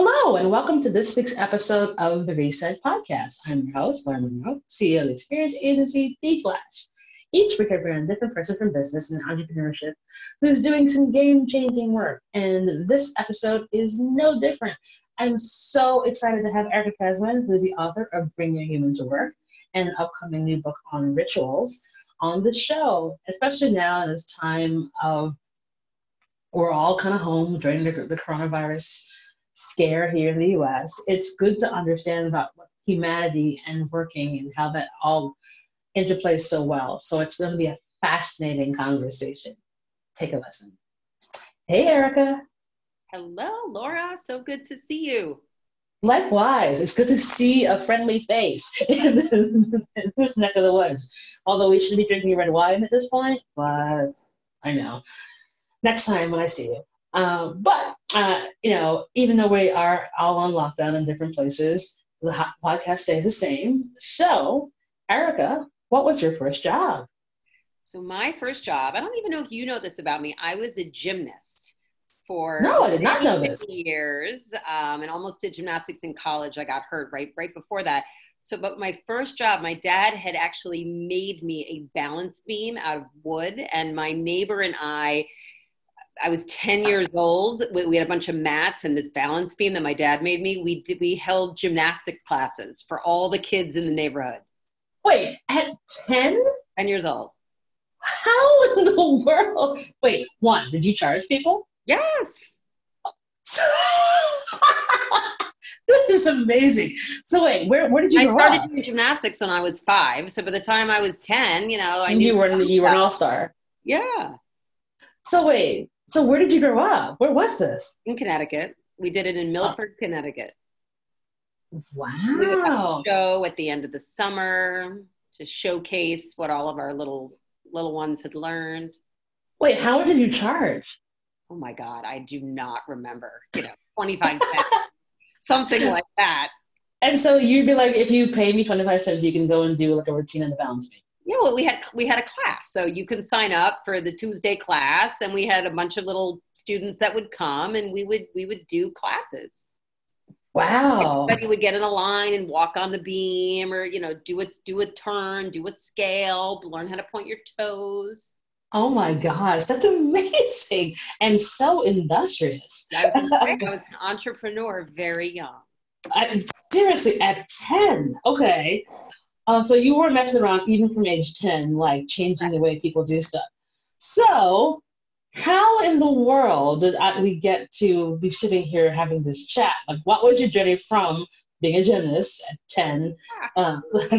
Hello, and welcome to this week's episode of the Reset Podcast. I'm your host, Lauren Monroe, CEO of the experience agency, The Flash. Each week, I bring a different person from business and entrepreneurship who's doing some game changing work. And this episode is no different. I'm so excited to have Erica Keswin, who is the author of Bring Your Human to Work and an upcoming new book on rituals, on the show, especially now in this time of we're all kind of home during the, the coronavirus scare here in the US, it's good to understand about humanity and working and how that all interplays so well. So it's going to be a fascinating conversation. Take a listen. Hey, Erica. Hello, Laura. So good to see you. Likewise, it's good to see a friendly face in this neck of the woods. Although we should be drinking red wine at this point, but I know. Next time when I see you. Um, but uh, you know, even though we are all on lockdown in different places, the podcast stays the same. So, Erica, what was your first job? So my first job, I don't even know if you know this about me. I was a gymnast for no, I did not know this. Years, um, and almost did gymnastics in college. I got hurt right right before that. So, but my first job, my dad had actually made me a balance beam out of wood, and my neighbor and I I was 10 years old. We had a bunch of mats and this balance beam that my dad made me. We did, we held gymnastics classes for all the kids in the neighborhood. Wait, at 10? 10 years old. How in the world? Wait, one, did you charge people? Yes. this is amazing. So wait, where, where did you I started up? doing gymnastics when I was five. So by the time I was 10, you know, I you were, you were an all-star. Yeah. So wait, so where did you grow up? Where was this? In Connecticut. We did it in Milford, oh. Connecticut. Wow. We would a show at the end of the summer to showcase what all of our little little ones had learned. Wait, how much did you charge? Oh my God, I do not remember. You know, 25 cents, something like that. And so you'd be like, if you pay me 25 cents, you can go and do like a routine in the balance beam yeah, well, we had we had a class, so you can sign up for the Tuesday class, and we had a bunch of little students that would come, and we would we would do classes. Wow! Everybody would get in a line and walk on the beam, or you know, do a do a turn, do a scale, learn how to point your toes. Oh my gosh, that's amazing and so industrious. I was, I was an entrepreneur very young. I, seriously, at 10. Okay. Uh, so you were messing around even from age 10, like changing the way people do stuff. So, how in the world did I, we get to be sitting here having this chat? Like, what was your journey from being a gymnast at 10 uh,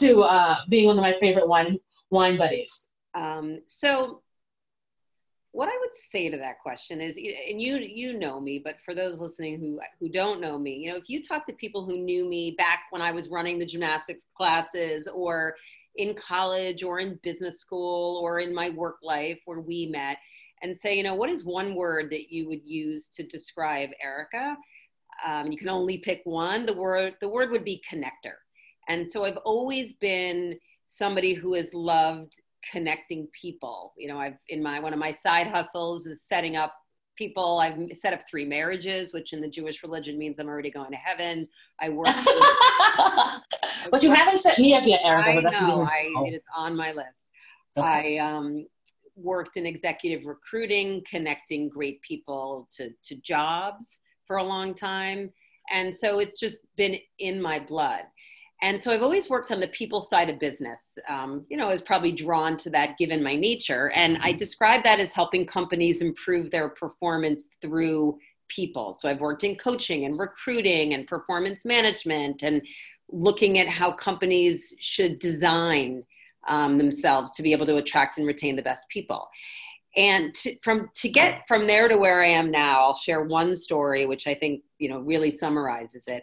to uh, being one of my favorite wine, wine buddies? Um, so, what I would say to that question is, and you you know me, but for those listening who who don't know me, you know, if you talk to people who knew me back when I was running the gymnastics classes, or in college, or in business school, or in my work life where we met, and say, you know, what is one word that you would use to describe Erica? Um, you can only pick one. The word the word would be connector, and so I've always been somebody who has loved connecting people. You know, I've in my one of my side hustles is setting up people. I've set up three marriages, which in the Jewish religion means I'm already going to heaven. I work. but you haven't set me up yet, Erica. I know. I, it is on my list. Okay. I um, worked in executive recruiting, connecting great people to, to jobs for a long time. And so it's just been in my blood. And so I've always worked on the people side of business. Um, you know, I was probably drawn to that given my nature. And I mm-hmm. describe that as helping companies improve their performance through people. So I've worked in coaching and recruiting and performance management and looking at how companies should design um, themselves to be able to attract and retain the best people. And to, from to get from there to where I am now, I'll share one story which I think you know really summarizes it.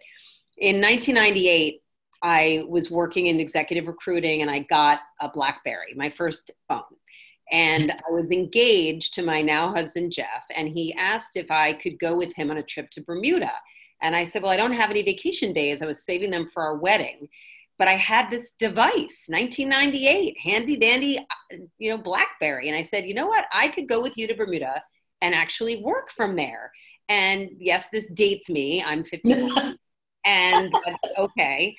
In 1998, I was working in executive recruiting and I got a Blackberry, my first phone. And I was engaged to my now husband, Jeff, and he asked if I could go with him on a trip to Bermuda. And I said, Well, I don't have any vacation days. I was saving them for our wedding. But I had this device, 1998, handy dandy, you know, Blackberry. And I said, You know what? I could go with you to Bermuda and actually work from there. And yes, this dates me. I'm 51. and okay.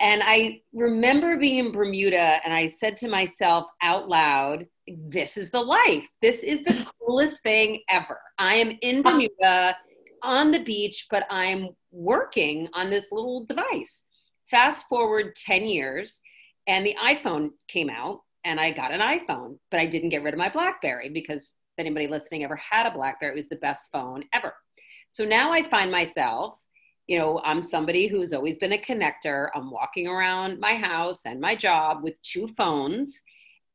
And I remember being in Bermuda and I said to myself out loud, this is the life. This is the coolest thing ever. I am in Bermuda on the beach, but I'm working on this little device. Fast forward 10 years, and the iPhone came out, and I got an iPhone, but I didn't get rid of my Blackberry because if anybody listening ever had a Blackberry, it was the best phone ever. So now I find myself, you know, I'm somebody who's always been a connector. I'm walking around my house and my job with two phones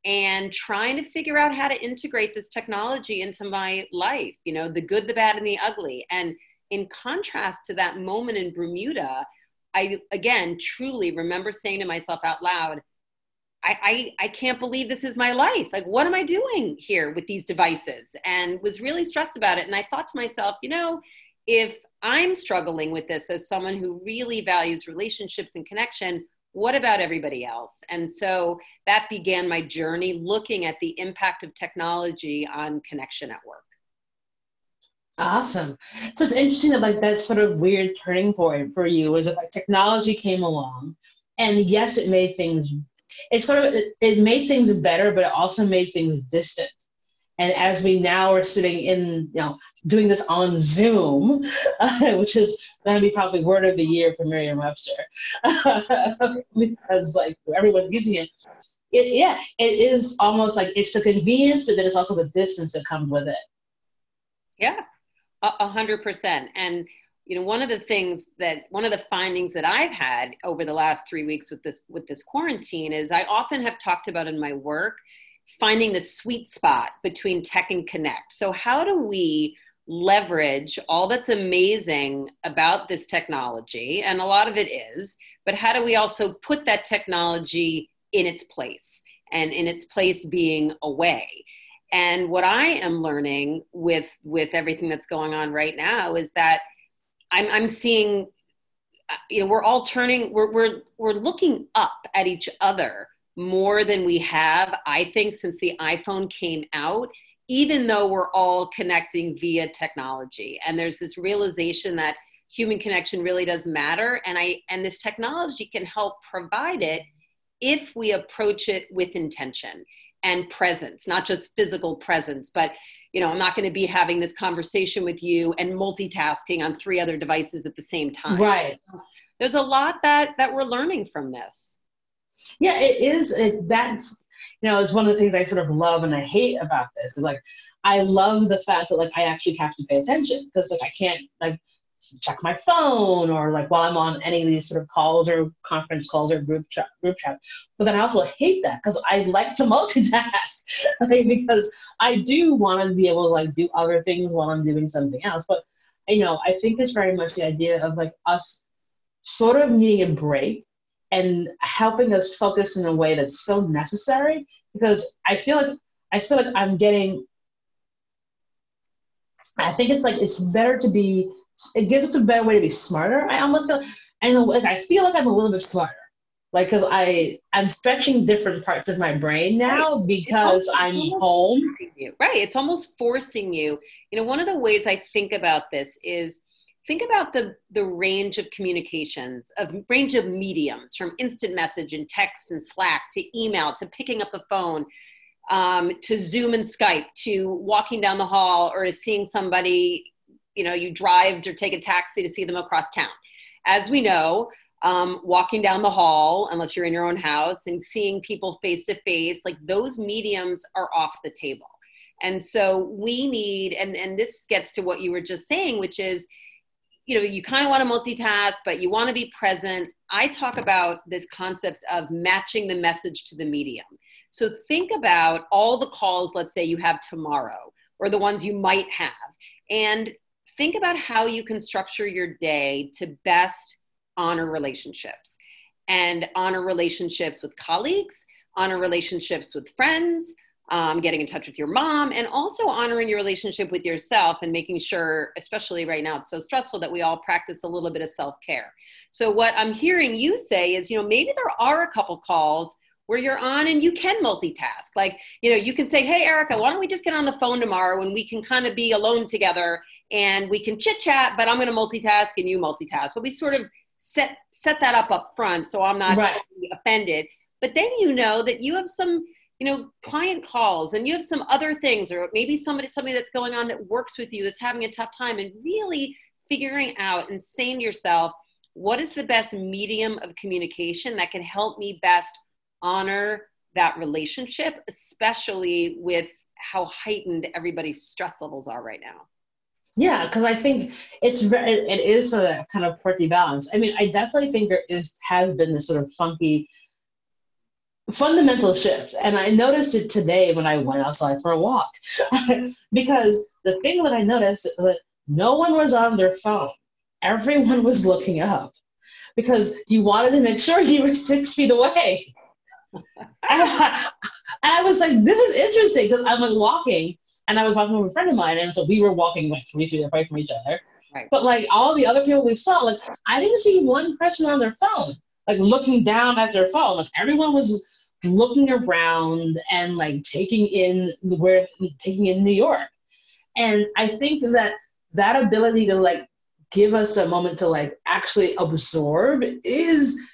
and trying to figure out how to integrate this technology into my life, you know, the good, the bad, and the ugly. And in contrast to that moment in Bermuda, I again truly remember saying to myself out loud, I, I, I can't believe this is my life. Like, what am I doing here with these devices? And was really stressed about it. And I thought to myself, you know, if I'm struggling with this as someone who really values relationships and connection, what about everybody else? And so that began my journey looking at the impact of technology on connection at work. Awesome. So it's interesting that like that sort of weird turning point for you was that like technology came along and yes, it made things it sort of it, it made things better, but it also made things distant. And as we now are sitting in, you know, doing this on Zoom, uh, which is going to be probably word of the year for Merriam-Webster, because like everyone's using it. it. Yeah, it is almost like it's the convenience, but then it's also the distance that comes with it. Yeah, a hundred percent. And you know, one of the things that one of the findings that I've had over the last three weeks with this with this quarantine is I often have talked about in my work finding the sweet spot between tech and connect. So, how do we leverage all that's amazing about this technology? And a lot of it is, but how do we also put that technology in its place and in its place being away? And what I am learning with with everything that's going on right now is that I'm, I'm seeing uh, you know we're all turning we're, we're we're looking up at each other more than we have, I think, since the iPhone came out, even though we're all connecting via technology. And there's this realization that human connection really does matter. And I and this technology can help provide it if we approach it with intention and presence not just physical presence but you know i'm not going to be having this conversation with you and multitasking on three other devices at the same time right there's a lot that that we're learning from this yeah, it is. It, that's you know, it's one of the things I sort of love and I hate about this. Like, I love the fact that like I actually have to pay attention because like I can't like check my phone or like while I'm on any of these sort of calls or conference calls or group chat, group chat. But then I also hate that because I like to multitask because I do want to be able to like do other things while I'm doing something else. But you know, I think it's very much the idea of like us sort of needing a break and helping us focus in a way that's so necessary because I feel like I feel like I'm getting I think it's like it's better to be it gives us a better way to be smarter. I almost feel and like I feel like I'm a little bit smarter. Like cuz I I'm stretching different parts of my brain now because I'm home. Right, it's almost forcing you. You know, one of the ways I think about this is think about the, the range of communications, of range of mediums from instant message and text and Slack to email to picking up the phone um, to Zoom and Skype to walking down the hall or seeing somebody, you know, you drive or take a taxi to see them across town. As we know, um, walking down the hall, unless you're in your own house, and seeing people face to face, like those mediums are off the table. And so we need, and, and this gets to what you were just saying, which is you know, you kind of want to multitask, but you want to be present. I talk about this concept of matching the message to the medium. So think about all the calls, let's say you have tomorrow, or the ones you might have, and think about how you can structure your day to best honor relationships and honor relationships with colleagues, honor relationships with friends, um, getting in touch with your mom, and also honoring your relationship with yourself and making sure, especially right now, it's so stressful that we all practice a little bit of self care. So, what I'm hearing you say is, you know, maybe there are a couple calls where you're on and you can multitask. Like, you know, you can say, hey, Erica, why don't we just get on the phone tomorrow and we can kind of be alone together and we can chit chat, but I'm going to multitask and you multitask. But we sort of set set that up up front so I'm not right. offended. But then you know that you have some you know client calls and you have some other things or maybe somebody somebody that's going on that works with you that's having a tough time and really figuring out and saying to yourself what is the best medium of communication that can help me best honor that relationship especially with how heightened everybody's stress levels are right now? Yeah because i think it's very it is a kind of quirky balance. I mean i definitely think there is has been this sort of funky fundamental shift and i noticed it today when i went outside for a walk because the thing that i noticed that no one was on their phone everyone was looking up because you wanted to make sure you were six feet away I, I was like, this is interesting because I'm like walking and I was walking with a friend of mine, and so we were walking like three feet away from each other. Right. But like all the other people we saw, like I didn't see one person on their phone, like looking down at their phone. Like everyone was looking around and like taking in where taking in New York. And I think that that ability to like give us a moment to like actually absorb is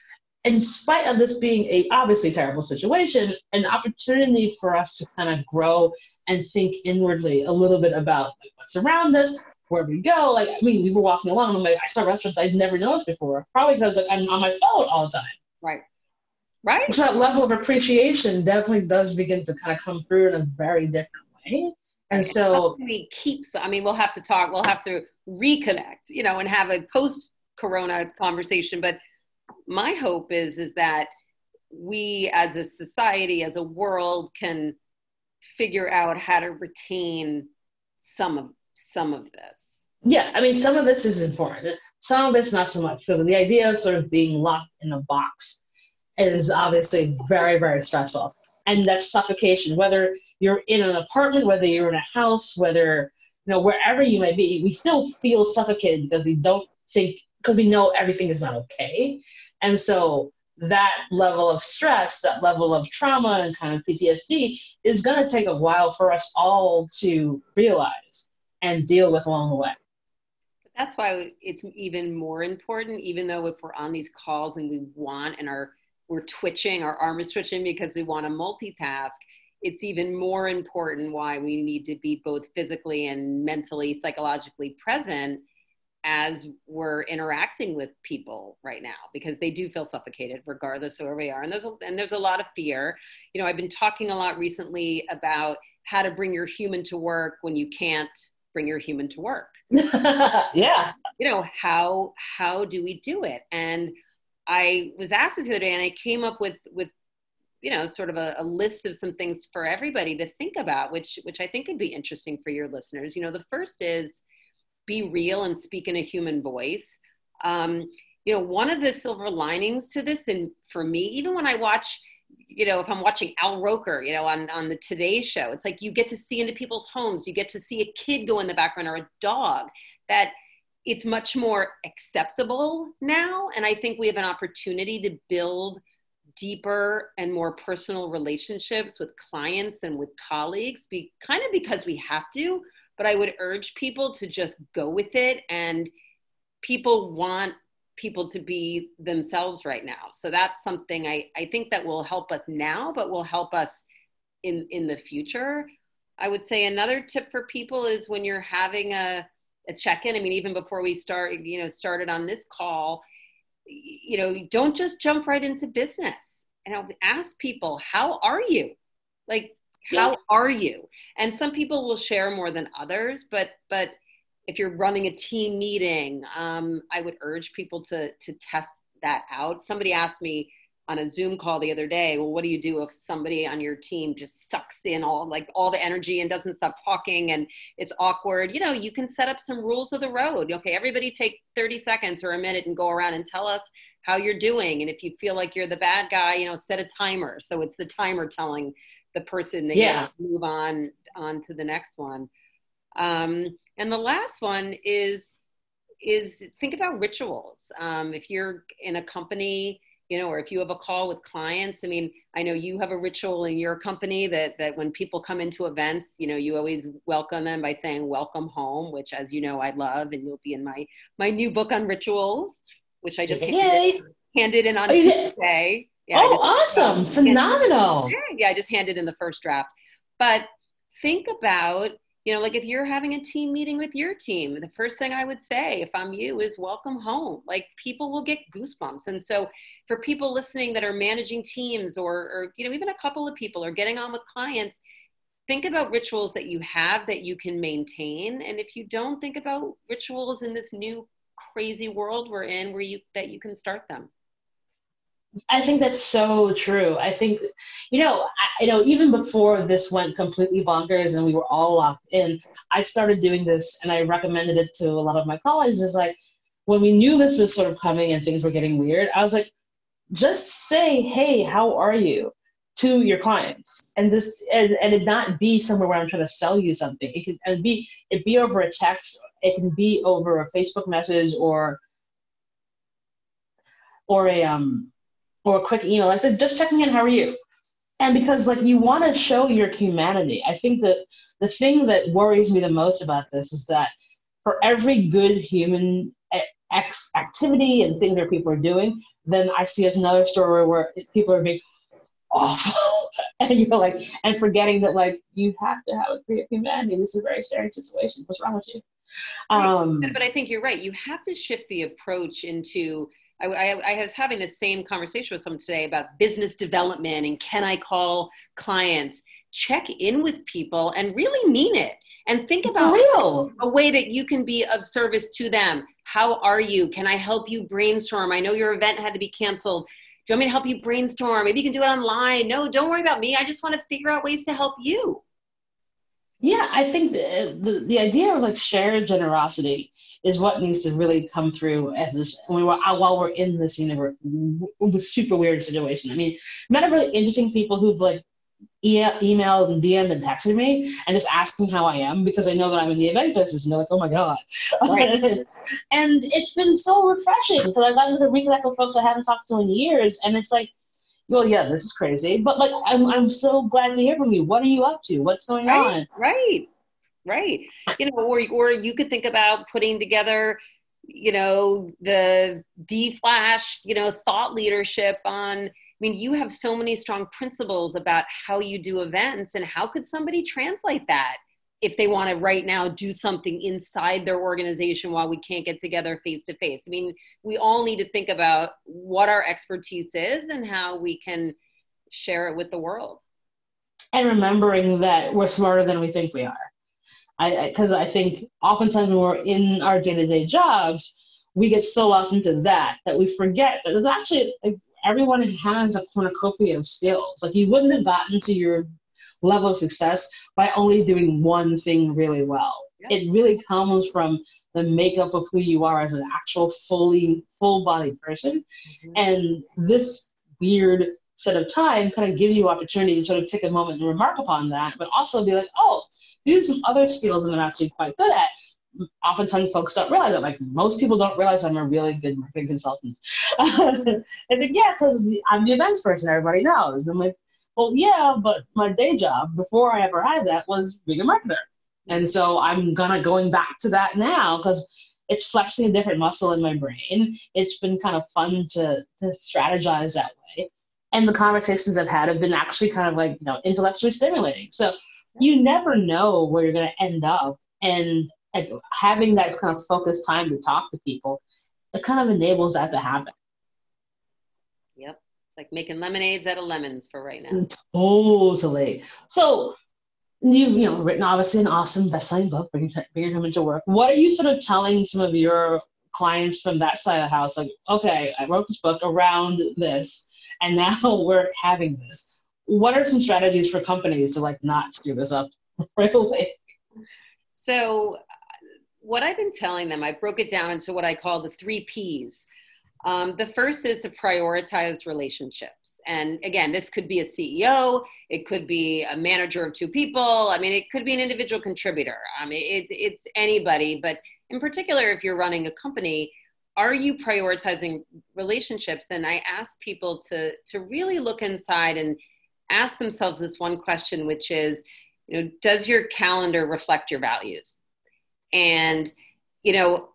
in spite of this being a obviously terrible situation, an opportunity for us to kind of grow and think inwardly a little bit about like, what's around us, where we go. Like, I mean, we were walking along, and I'm like, I saw restaurants I'd never noticed before, probably because like, I'm on my phone all the time. Right. Right. So that level of appreciation definitely does begin to kind of come through in a very different way. And so we keep. I mean, we'll have to talk. We'll have to reconnect, you know, and have a post-corona conversation. But my hope is is that we as a society as a world can figure out how to retain some of some of this yeah i mean some of this is important some of it's not so much because the idea of sort of being locked in a box is obviously very very stressful and that's suffocation whether you're in an apartment whether you're in a house whether you know wherever you may be we still feel suffocated because we don't think because we know everything is not okay and so that level of stress, that level of trauma and kind of PTSD is going to take a while for us all to realize and deal with along the way. That's why it's even more important, even though if we're on these calls and we want and are we're twitching, our arm is twitching because we want to multitask. It's even more important why we need to be both physically and mentally, psychologically present as we're interacting with people right now because they do feel suffocated regardless of where we are. And there's a, and there's a lot of fear. You know i've been talking a lot recently about how to bring your human to work when you can't bring your human to work. Yeah. You know how how do we do it? And i was asked this the other day and i came up with with you know sort of a, a list of some things for everybody to think about which which i think could be interesting for your listeners you know the first is be real and speak in a human voice. Um, you know, one of the silver linings to this, and for me, even when I watch, you know, if I'm watching Al Roker, you know, on, on the Today Show, it's like you get to see into people's homes, you get to see a kid go in the background or a dog, that it's much more acceptable now. And I think we have an opportunity to build deeper and more personal relationships with clients and with colleagues, be kind of because we have to, but I would urge people to just go with it. And people want people to be themselves right now. So that's something I, I think that will help us now, but will help us in, in the future. I would say another tip for people is when you're having a, a check-in, I mean, even before we start, you know, started on this call, you know, don't just jump right into business. And I'll ask people, how are you? Like, how are you and some people will share more than others but but if you're running a team meeting um, i would urge people to to test that out somebody asked me on a zoom call the other day well what do you do if somebody on your team just sucks in all like all the energy and doesn't stop talking and it's awkward? You know you can set up some rules of the road. Okay everybody take 30 seconds or a minute and go around and tell us how you're doing. And if you feel like you're the bad guy you know set a timer. So it's the timer telling the person that yeah. move on on to the next one. Um, and the last one is is think about rituals. Um, if you're in a company you know, or if you have a call with clients, I mean, I know you have a ritual in your company that that when people come into events, you know, you always welcome them by saying "Welcome home," which, as you know, I love, and you'll be in my my new book on rituals, which I just handed, handed in on Tuesday. Yeah, oh, awesome! Phenomenal. yeah, I just handed in the first draft. But think about you know like if you're having a team meeting with your team the first thing i would say if i'm you is welcome home. Like people will get goosebumps. And so for people listening that are managing teams or or you know even a couple of people are getting on with clients think about rituals that you have that you can maintain. And if you don't think about rituals in this new crazy world we're in where you that you can start them I think that's so true. I think, you know, I, you know, even before this went completely bonkers and we were all locked in, I started doing this and I recommended it to a lot of my colleagues. Is like when we knew this was sort of coming and things were getting weird, I was like, just say, "Hey, how are you?" to your clients, and this and, and it not be somewhere where I'm trying to sell you something. It can and be it be over a text. It can be over a Facebook message or or a um or a quick email, like just checking in, how are you? And because like you want to show your humanity, I think that the thing that worries me the most about this is that for every good human X activity and things that people are doing, then I see us another story where people are being awful. and you're like, and forgetting that like you have to have a creative humanity. This is a very scary situation. What's wrong with you? Um, but I think you're right. You have to shift the approach into I, I, I, was having the same conversation with someone today about business development and can I call clients? Check in with people and really mean it. And think about a way that you can be of service to them. How are you? Can I help you brainstorm? I know your event had to be canceled. Do you want me to help you brainstorm? Maybe you can do it online. No, don't worry about me. I just want to figure out ways to help you. Yeah, I think the, the, the idea of like shared generosity is what needs to really come through as this, when we're, uh, while we're in this universe, super weird situation. I mean, met a really interesting people who've like e- emailed and DM'd and texted me and just asking how I am because I know that I'm in the event business and they're like, oh my God. and it's been so refreshing because I've gotten to reconnect with folks I haven't talked to in years. And it's like, well, yeah, this is crazy, but like, I'm, I'm so glad to hear from you. What are you up to? What's going right, on? Right, right. You know, or, or you could think about putting together, you know, the D flash, you know, thought leadership on, I mean, you have so many strong principles about how you do events and how could somebody translate that? if they want to right now do something inside their organization while we can't get together face to face. I mean, we all need to think about what our expertise is and how we can share it with the world. And remembering that we're smarter than we think we are. I because I, I, think oftentimes when we're in our day-to-day jobs, we get so lost into that that we forget that it's actually like everyone has a cornucopia of skills. Like you wouldn't have gotten to your level of success by only doing one thing really well. It really comes from the makeup of who you are as an actual fully full body person. Mm-hmm. And this weird set of time kind of gives you opportunity to sort of take a moment and remark upon that, but also be like, oh, these are some other skills that I'm actually quite good at. Oftentimes, folks don't realize that. Like most people don't realize I'm a really good marketing consultant. it's like, yeah, because I'm the events person. Everybody knows. And I'm like, well, yeah, but my day job before I ever had that was being a marketer. And so I'm gonna going back to that now because it's flexing a different muscle in my brain. It's been kind of fun to to strategize that way. And the conversations I've had have been actually kind of like, you know, intellectually stimulating. So you never know where you're gonna end up. And like, having that kind of focused time to talk to people, it kind of enables that to happen Yep. It's like making lemonades out of lemons for right now. Mm, totally. So you've you know written obviously an awesome best-selling book, bringing bringing him into work. What are you sort of telling some of your clients from that side of the house? Like, okay, I wrote this book around this, and now we're having this. What are some strategies for companies to like not screw this up right away? So, what I've been telling them, I broke it down into what I call the three P's. Um, the first is to prioritize relationships. And again, this could be a CEO, it could be a manager of two people. I mean, it could be an individual contributor. I mean, it, it's anybody, but in particular, if you're running a company, are you prioritizing relationships? And I ask people to to really look inside and ask themselves this one question, which is, you know, does your calendar reflect your values? And you know,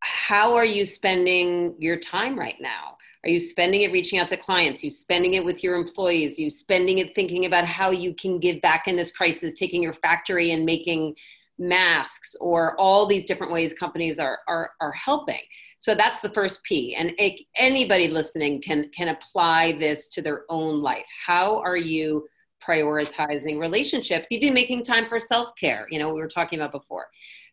how are you spending your time right now? Are you spending it reaching out to clients? Are you spending it with your employees? Are you spending it thinking about how you can give back in this crisis, taking your factory and making masks or all these different ways companies are, are, are helping. So that's the first P. And it, anybody listening can, can apply this to their own life. How are you prioritizing relationships, even making time for self-care, you know, we were talking about before.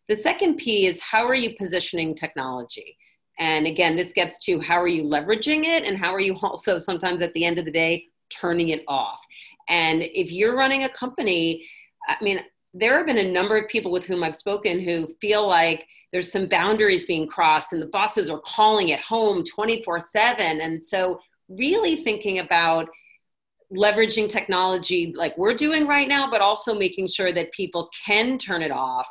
The second P is how are you positioning technology? And again, this gets to how are you leveraging it and how are you also sometimes at the end of the day turning it off. And if you're running a company, I mean, there have been a number of people with whom I've spoken who feel like there's some boundaries being crossed and the bosses are calling it home 24 7. And so, really thinking about leveraging technology like we're doing right now, but also making sure that people can turn it off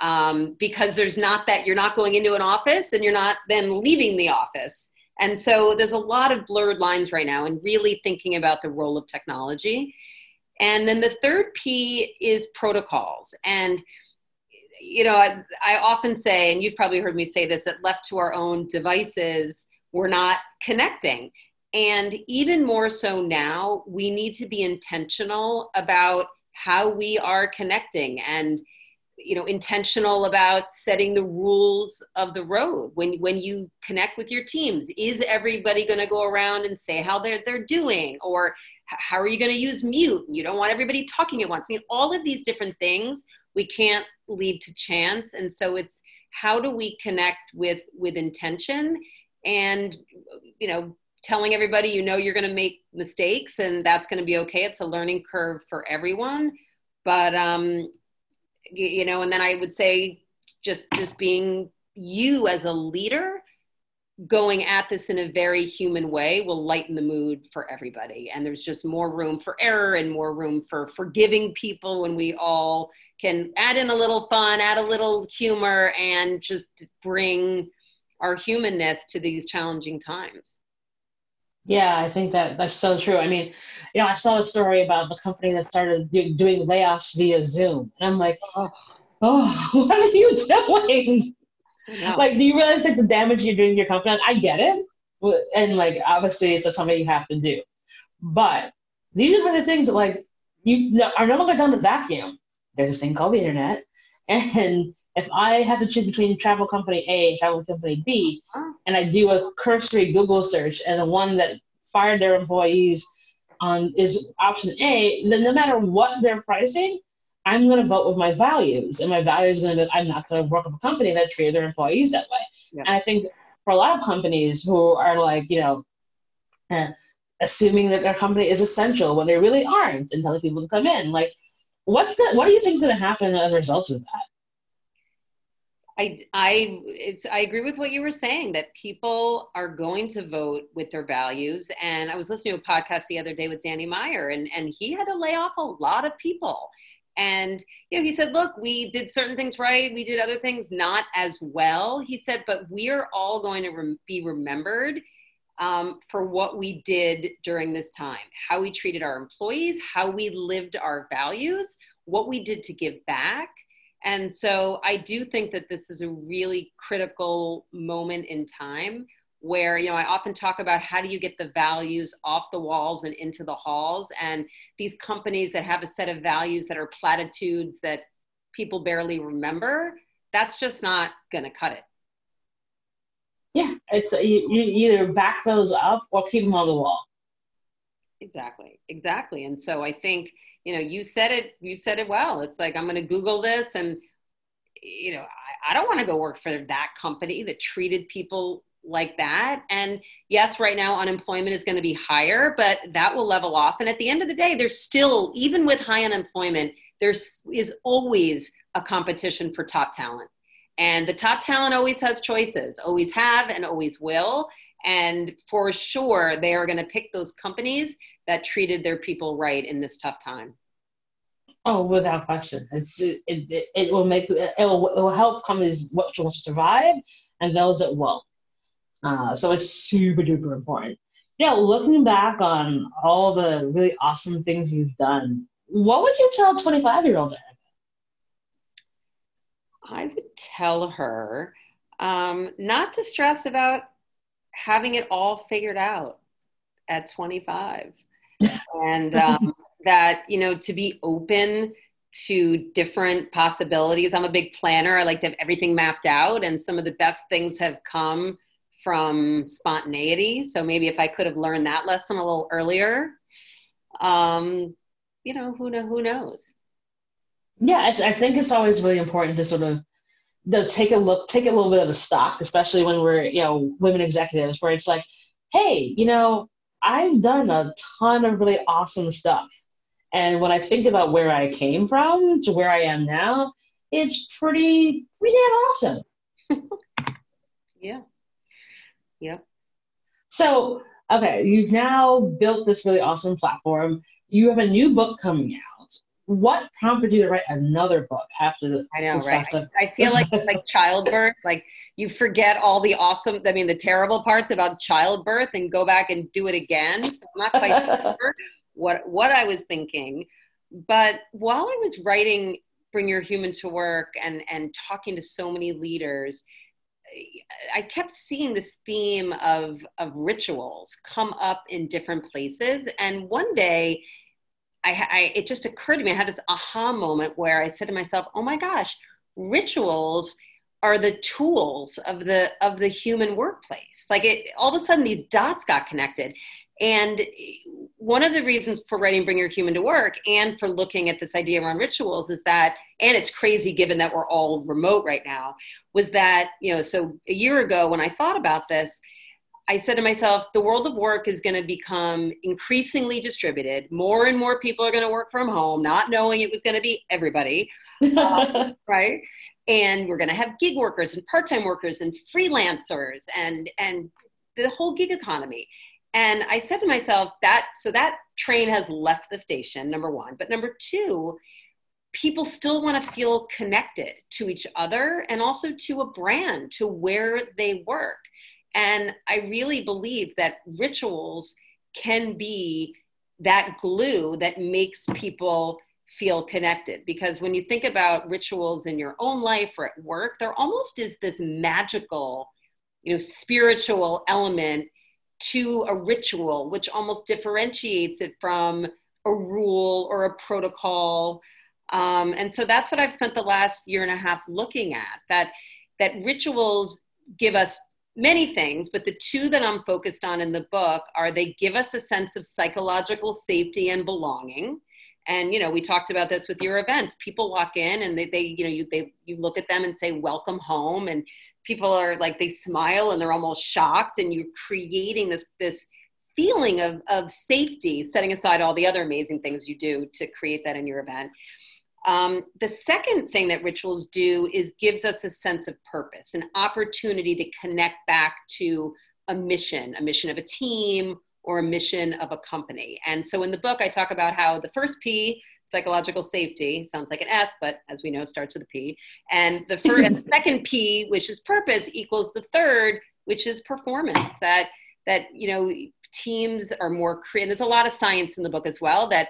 um, because there's not that you're not going into an office and you're not then leaving the office. And so there's a lot of blurred lines right now, and really thinking about the role of technology. And then the third P is protocols. And you know, I, I, often say, and you've probably heard me say this, that left to our own devices, we're not connecting. And even more so now, we need to be intentional about how we are connecting and you know intentional about setting the rules of the road when when you connect with your teams is everybody going to go around and say how they're they're doing or how are you going to use mute? You don't want everybody talking at once. I mean all of these different things we can't leave to chance and so it's how do we connect with with intention and you know telling everybody you know you're going to make mistakes and that's going to be okay. It's a learning curve for everyone but um you know and then i would say just just being you as a leader going at this in a very human way will lighten the mood for everybody. And there's just more room for error and more room for forgiving people when we all can add in a little fun add a little humor and just bring our humanness to these challenging times. Yeah i think that that's so true. I mean you know i saw a story about the company that started do, doing layoffs via zoom. And i'm like oh, oh what are you doing like, do you realize like the damage you're doing to your company? I get it, and like obviously it's something you have to do, but these are the things that like you are no longer done to vacuum. There's this thing called the internet, and if I have to choose between travel company A and travel company B, uh-huh. and I do a cursory Google search, and the one that fired their employees on is option A, then no matter what they're pricing, I'm going to vote with my values, and my values are going to be I'm not going to work with a company that treated their employees that way. Yeah. And I think for a lot of companies who are like, you know, uh, assuming that their company is essential when they really aren't, and telling people to come in, like, what's that? What do you think is going to happen as a result of that? I, I, it's, I agree with what you were saying that people are going to vote with their values. And I was listening to a podcast the other day with Danny Meyer, and, and he had to lay off a lot of people and you know he said look we did certain things right. We did other things not as well. He said but we are all going to be remembered um, for what we did during this time how we treated our employees how we lived our values what we did to give back. And so i do think that this is a really critical moment in time where you know i often talk about how do you get the values off the walls and into the halls and these companies that have a set of values that are platitudes that people barely remember that's just not going to cut it. Yeah it's you, you either back those up or keep them on the wall. Exactly exactly and so i think you know you said it you said it well. It's like i'm going to google this and you know I, I don't want to go work for that company that treated people like that. And yes, right now unemployment is going to be higher, but that will level off. And at the end of the day, there's still, even with high unemployment, there is always a competition for top talent. And the top talent always has choices, always have and always will. And for sure, they are going to pick those companies that treated their people right in this tough time. Oh, without question, it's it, it, it will make it will, it will help companies what to survive and those that won't. Uh, so it's super duper important. Yeah, looking back on all the really awesome things you've done, what would you tell 25 year old I would tell her um, not to stress about having it all figured out at 25 and um, that you know to be open to different possibilities. I'm a big planner. I like to have everything mapped out and some of the best things have come from spontaneity. So maybe if i could have learned that lesson a little earlier um, you know who know who knows? Yeah i think it's always really important to sort of to take a look take a little bit of a stock especially when we're you know women executives where it's like hey you know i've done a ton of really awesome stuff. And when i think about where i came from to where i am now it's pretty pretty damn awesome. Yeah yeah so okay you've now built this really awesome platform you have a new book coming out what prompted you to write another book after the I know, right? Of- I feel like it's like childbirth, like you forget all the awesome, I mean, the terrible parts about childbirth and go back and do it again. So I'm not quite sure what what I was thinking, but while I was writing "Bring Your Human to Work" and and talking to so many leaders. I kept seeing this theme of, of rituals come up in different places. And one day I, I, it just occurred to me, I had this aha moment where I said to myself, oh my gosh, rituals are the tools of the of the human workplace. Like it all of a sudden these dots got connected. And one of the reasons for writing bring your human to work and for looking at this idea around rituals is that and it's crazy given that we're all remote right now was that you know so a year ago when i thought about this I said to myself, the world of work is going to become increasingly distributed. More and more people are going to work from home, not knowing it was going to be everybody, right? And we're going to have gig workers and part-time workers and freelancers and and the whole gig economy. And I said to myself that so that train has left the station. Number one, but number two, people still want to feel connected to each other and also to a brand, to where they work. And I really believe that rituals can be that glue that makes people feel connected. Because when you think about rituals in your own life or at work there almost is this magical you know spiritual element to a ritual which almost differentiates it from a rule or a protocol. Um, and so that's what i've spent the last year and a half looking at that that rituals give us many things, but the two that I'm focused on in the book are they give us a sense of psychological safety and belonging. And you know, we talked about this with your events. People walk in and they, they you know, you they you look at them and say, "Welcome home," and people are like they smile and they're almost shocked, and you're creating this this feeling of of safety, setting aside all the other amazing things you do to create that in your event. Um, the second thing that rituals do is gives us a sense of purpose, an opportunity to connect back to a mission, a mission of a team or a mission of a company. And so in the book, I talk about how the first P, psychological safety, sounds like an S, but as we know, starts with a P. And the first, and second P, which is purpose, equals the third, which is performance. That that you know teams are more creative. There's a lot of science in the book as well that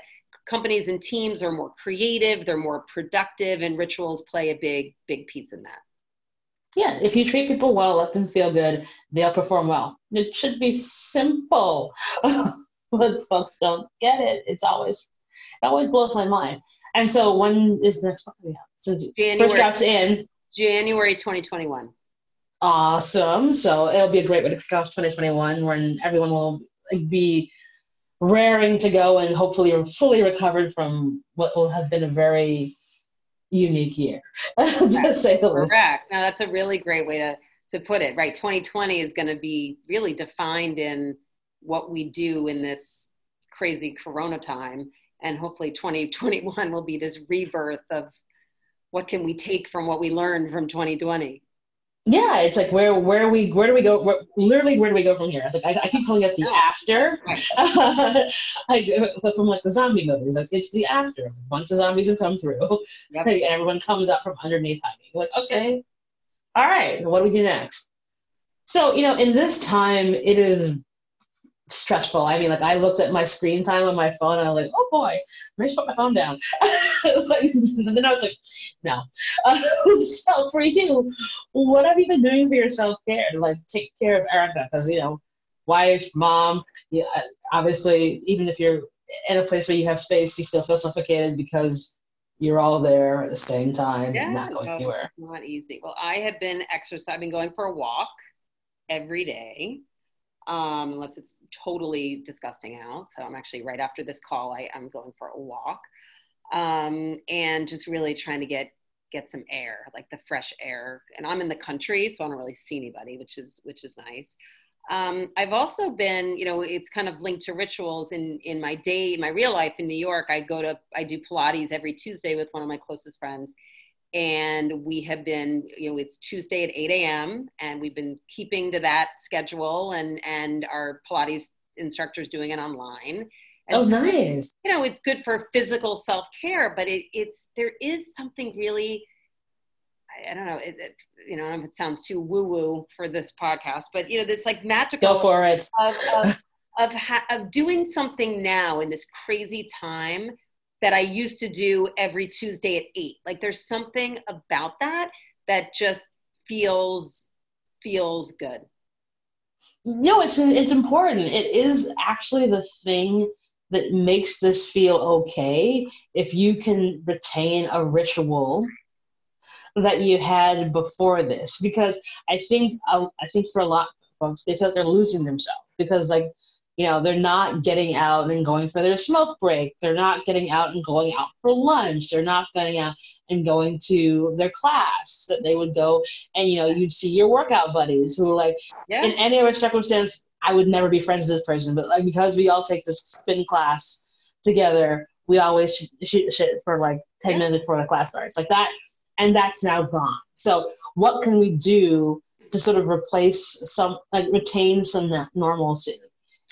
companies and teams are more creative, they're more productive, and rituals play a big, big piece in that. Yeah, if you treat people well, let them feel good, they'll perform well. It should be simple, but folks don't get it. It's always, it always blows my mind. And so, when is the next? Since January, first draft's in January 2021. Awesome. So it'll be a great way to kick off 2021 when everyone will be raring to go and hopefully are fully recovered from what will have been a very unique year, to say the least. Correct. Now that's a really great way to to put it. Right, 2020 is going to be really defined in what we do in this crazy Corona time, and hopefully 2021 will be this rebirth of what can we take from what we learned from 2020 yeah, it's like where where we where do we go? Where, literally, where do we go from here? It's like I, I keep calling it the after, like from like the zombie movies. Like it's the after. Once the zombies have come through, yep. and everyone comes up from underneath hiding. Like okay, all right, what do we do next? So, you know, in this time, it is stressful. I mean, like I looked at my screen time on my phone and I was like, oh boy, I should put my phone down. and then I was like, no. Uh, so you, what have you been doing for your self care to like take care of Erica? Because you know, wife, mom, yeah, obviously, even if you're in a place where you have space, you still feel suffocated because you're all there at the same time, yeah, not going no, anywhere. Not easy. Well, I have been exercising, I've been going for a walk every day um, unless it's totally disgusting out. So I'm actually right after this call, I, am going for a walk um, and just really trying to get get some air, like the fresh air. And I'm in the country, so I don't really see anybody, which is which is nice. Um, I've also been, you know, it's kind of linked to rituals in in my day, my real life in New York. I go to I do Pilates every Tuesday with one of my closest friends and we have been you know it's tuesday at 8 a.m and we've been keeping to that schedule and and our pilates instructors doing it online. And oh so, nice. you know it's good for physical self-care but it, it's there is something really I, I don't know it, it, you know if it sounds too woo-woo for this podcast but you know this like magical go for it. of, of, of, ha- of doing something now in this crazy time that I used to do every Tuesday at eight. Like there's something about that that just feels feels good. No, it's it's important. It is actually the thing that makes this feel okay if you can retain a ritual that you had before this because i think uh, i think for a lot of folks they feel like they're losing themselves because like you know they're not getting out and going for their smoke break they're not getting out and going out for lunch they're not getting out and going to their class that they would go and you know you'd see your workout buddies who are like yeah. in any other circumstance i would never be friends with this person but like because we all take this spin class together we always shoot the shit for like 10 yeah. minutes before the class starts like that and that's now gone so what can we do to sort of replace some like retain some that normalcy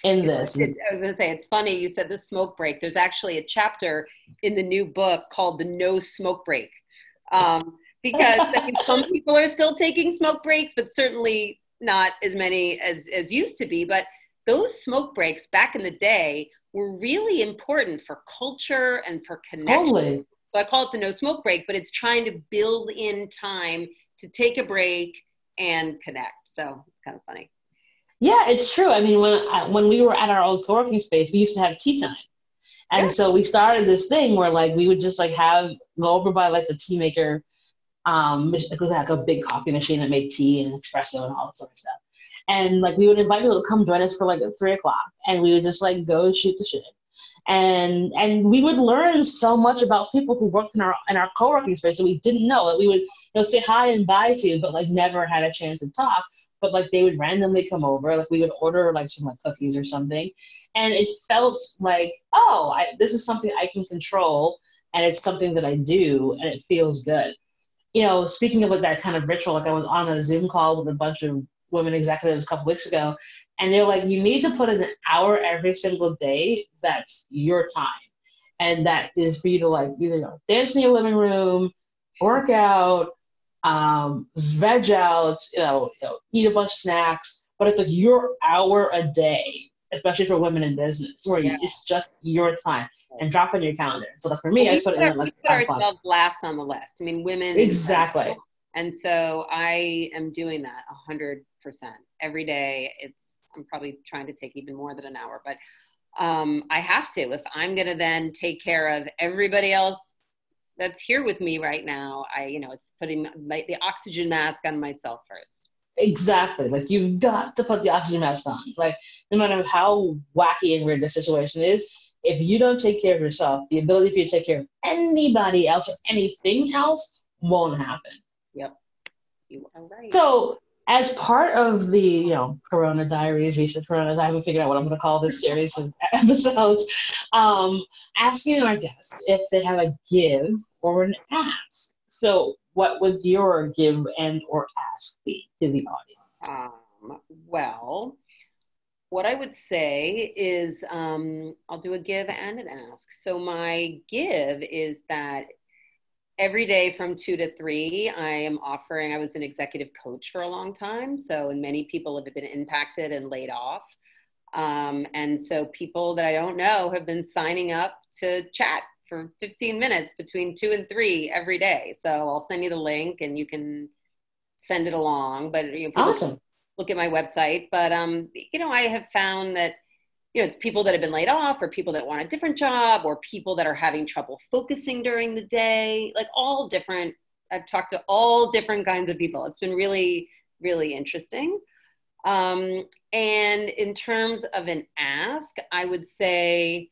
in this. It, I was going to say, it's funny you said the smoke break. There's actually a chapter in the new book called The No Smoke Break. Um, because I mean, some people are still taking smoke breaks, but certainly not as many as, as used to be. But those smoke breaks back in the day were really important for culture and for connection. Totally. So I call it the no smoke break, but it's trying to build in time to take a break and connect. So it's kind of funny. Yeah, it's true. I mean, when I, when we were at our old co-working space, we used to have tea time, and yeah. so we started this thing where like we would just like have go over by like the tea maker, um, it was like a big coffee machine that made tea and espresso and all that sort of stuff, and like we would invite people to come join us for like at three o'clock, and we would just like go shoot the shit, and and we would learn so much about people who worked in our in our co-working space that we didn't know. That we would you know say hi and bye to, but like never had a chance to talk but like they would randomly come over like we would order like some like cookies or something and it felt like oh I, this is something i can control and it's something that i do and it feels good. You know speaking of like that kind of ritual like i was on a zoom call with a bunch of women executives a couple weeks ago and they're like you need to put in an hour every single day that's your time and that is for you to like either you know, dance in your living room work out um, veg out, you know, you know, eat a bunch of snacks, but it's like your hour a day, especially for women in business, where yeah. it's just your time and drop in your calendar. So like for me, I put it in like put ourselves last on the list. I mean, women exactly. And so I am doing that a hundred percent every day. It's I'm probably trying to take even more than an hour, but um, I have to if I'm going to then take care of everybody else that's here with me right now i you know it's putting my, the oxygen mask on myself first. Exactly. Like you've got to put the oxygen mask on. Like no matter how wacky and weird the situation is if you don't take care of yourself the ability for you to take care of anybody else or anything else won't happen. Yep. You are right. So as part of the you know corona diaries recent corona i haven't figured out what i'm going to call this series of episodes um, asking our guests if they have a give or an ask. So, what would your give and or ask be to the audience? Um, well, what I would say is um, I'll do a give and an ask. So, my give is that every day from two to three, I am offering, I was an executive coach for a long time. So, and many people have been impacted and laid off. Um, and so people that I don't know have been signing up to chat for 15 minutes between two and three every day. So I'll send you the link and you can send it along. But you know, awesome. Look at my website. But um, you know, I have found that you know it's people that have been laid off, or people that want a different job, or people that are having trouble focusing during the day. Like all different. I've talked to all different kinds of people. It's been really, really interesting. Um, and in terms of an ask, I would say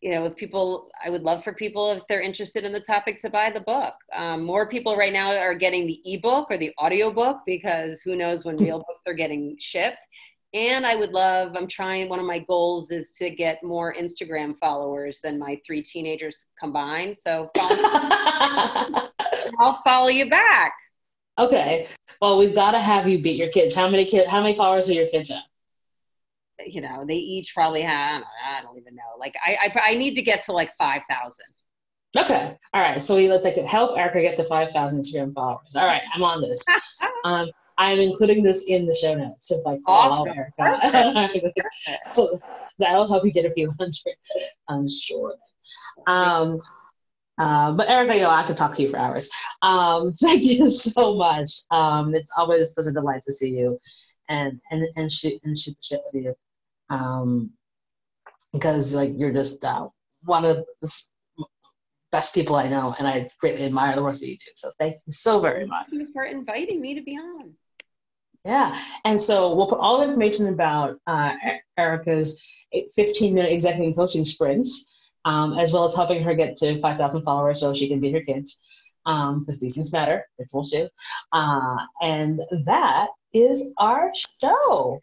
you know, if people, I would love for people, if they're interested in the topic, to buy the book. Um, more people right now are getting the ebook or the audiobook because who knows when real books are getting shipped. And I would love, I'm trying, one of my goals is to get more Instagram followers than my three teenagers combined. So follow I'll follow you back. Okay. Well, we've got to have you beat your kids. How many kids, how many followers are your kids at? You know, they each probably have, I don't even know. Like I, I, I need to get to like 5,000. Okay. All right. So we let's like help Erica get to 5,000 Instagram followers. All right. I'm on this. um, I'm including this in the show notes. So like follow awesome. Erica. so that'll help you get a few hundred, I'm sure. Um, uh, but Erica, you know, I could talk to you for hours. Um, thank you so much. Um, it's always such a delight to see you and and and shoot and shoot the shit with you um, because like you're just uh, one of the best people I know, and I greatly admire the work that you do. So thank you so very much. Thank you for inviting me to be on. Yeah, and so we'll put all the information about uh, Erica's 15 minute executive coaching sprints, um, as well as helping her get to 5,000 followers so she can beat her kids, because um, these things matter. They're full Uh, and that is our show.